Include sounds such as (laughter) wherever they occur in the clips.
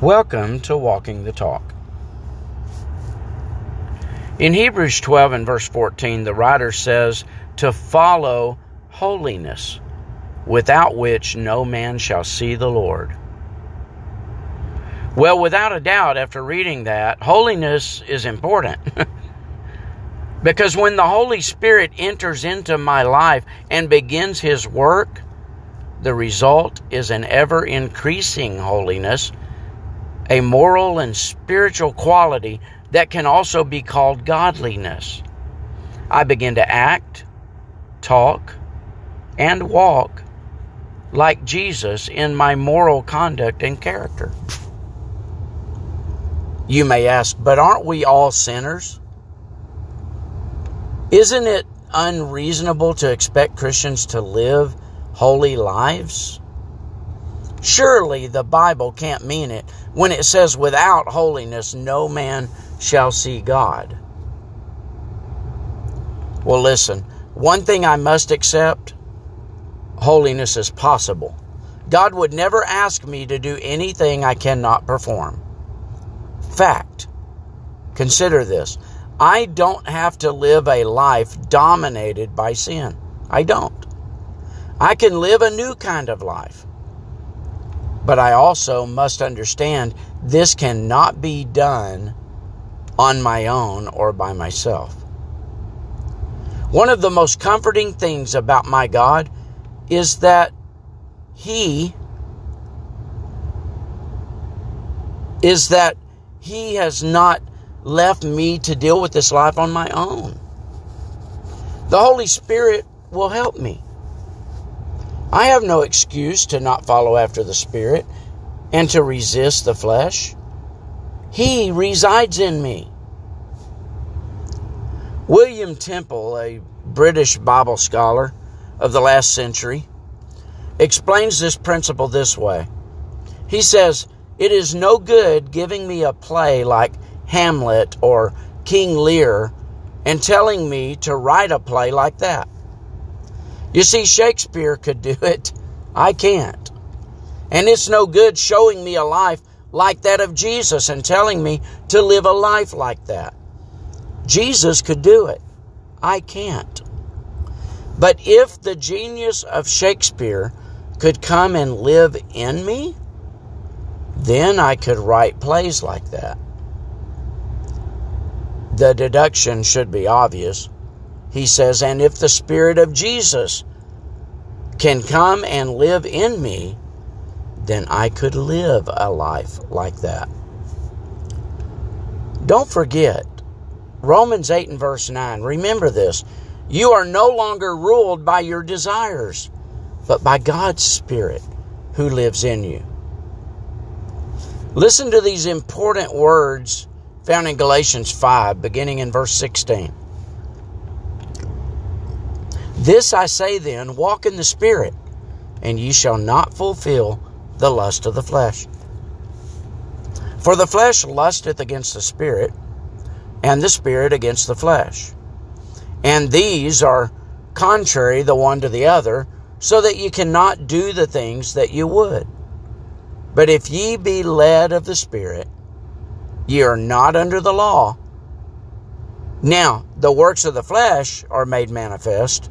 Welcome to Walking the Talk. In Hebrews 12 and verse 14, the writer says to follow holiness, without which no man shall see the Lord. Well, without a doubt, after reading that, holiness is important. (laughs) because when the Holy Spirit enters into my life and begins His work, the result is an ever increasing holiness a moral and spiritual quality that can also be called godliness. I begin to act, talk, and walk like Jesus in my moral conduct and character. You may ask, but aren't we all sinners? Isn't it unreasonable to expect Christians to live holy lives? Surely the Bible can't mean it when it says, without holiness, no man shall see God. Well, listen, one thing I must accept holiness is possible. God would never ask me to do anything I cannot perform. Fact. Consider this. I don't have to live a life dominated by sin. I don't. I can live a new kind of life. But I also must understand this cannot be done on my own or by myself. One of the most comforting things about my God is that He is that He has not left me to deal with this life on my own. The Holy Spirit will help me. I have no excuse to not follow after the Spirit and to resist the flesh. He resides in me. William Temple, a British Bible scholar of the last century, explains this principle this way. He says, It is no good giving me a play like Hamlet or King Lear and telling me to write a play like that. You see, Shakespeare could do it. I can't. And it's no good showing me a life like that of Jesus and telling me to live a life like that. Jesus could do it. I can't. But if the genius of Shakespeare could come and live in me, then I could write plays like that. The deduction should be obvious. He says, And if the Spirit of Jesus can come and live in me, then I could live a life like that. Don't forget, Romans 8 and verse 9. Remember this. You are no longer ruled by your desires, but by God's Spirit who lives in you. Listen to these important words found in Galatians 5, beginning in verse 16. This I say then walk in the Spirit, and ye shall not fulfill the lust of the flesh. For the flesh lusteth against the Spirit, and the Spirit against the flesh. And these are contrary the one to the other, so that ye cannot do the things that you would. But if ye be led of the Spirit, ye are not under the law. Now, the works of the flesh are made manifest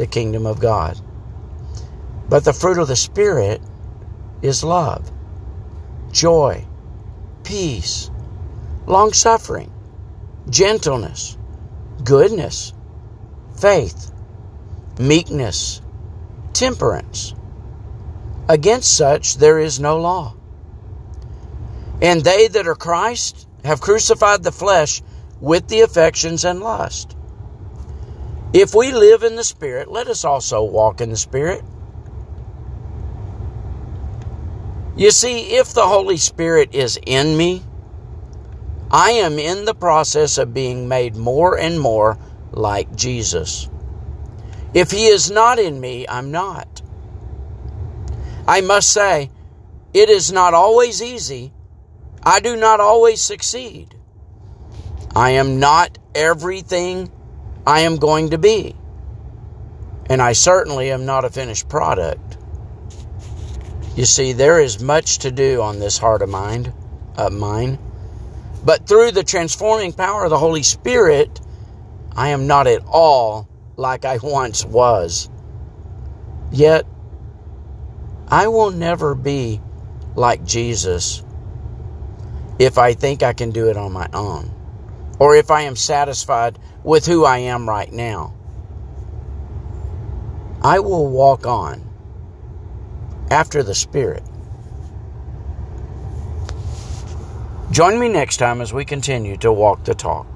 the kingdom of God. But the fruit of the Spirit is love, joy, peace, long suffering, gentleness, goodness, faith, meekness, temperance. Against such there is no law. And they that are Christ have crucified the flesh with the affections and lust. If we live in the Spirit, let us also walk in the Spirit. You see, if the Holy Spirit is in me, I am in the process of being made more and more like Jesus. If He is not in me, I'm not. I must say, it is not always easy. I do not always succeed. I am not everything I am going to be. And I certainly am not a finished product. You see, there is much to do on this heart of mine, of mine. But through the transforming power of the Holy Spirit, I am not at all like I once was. Yet, I will never be like Jesus if I think I can do it on my own or if I am satisfied with who I am right now. I will walk on after the Spirit. Join me next time as we continue to walk the talk.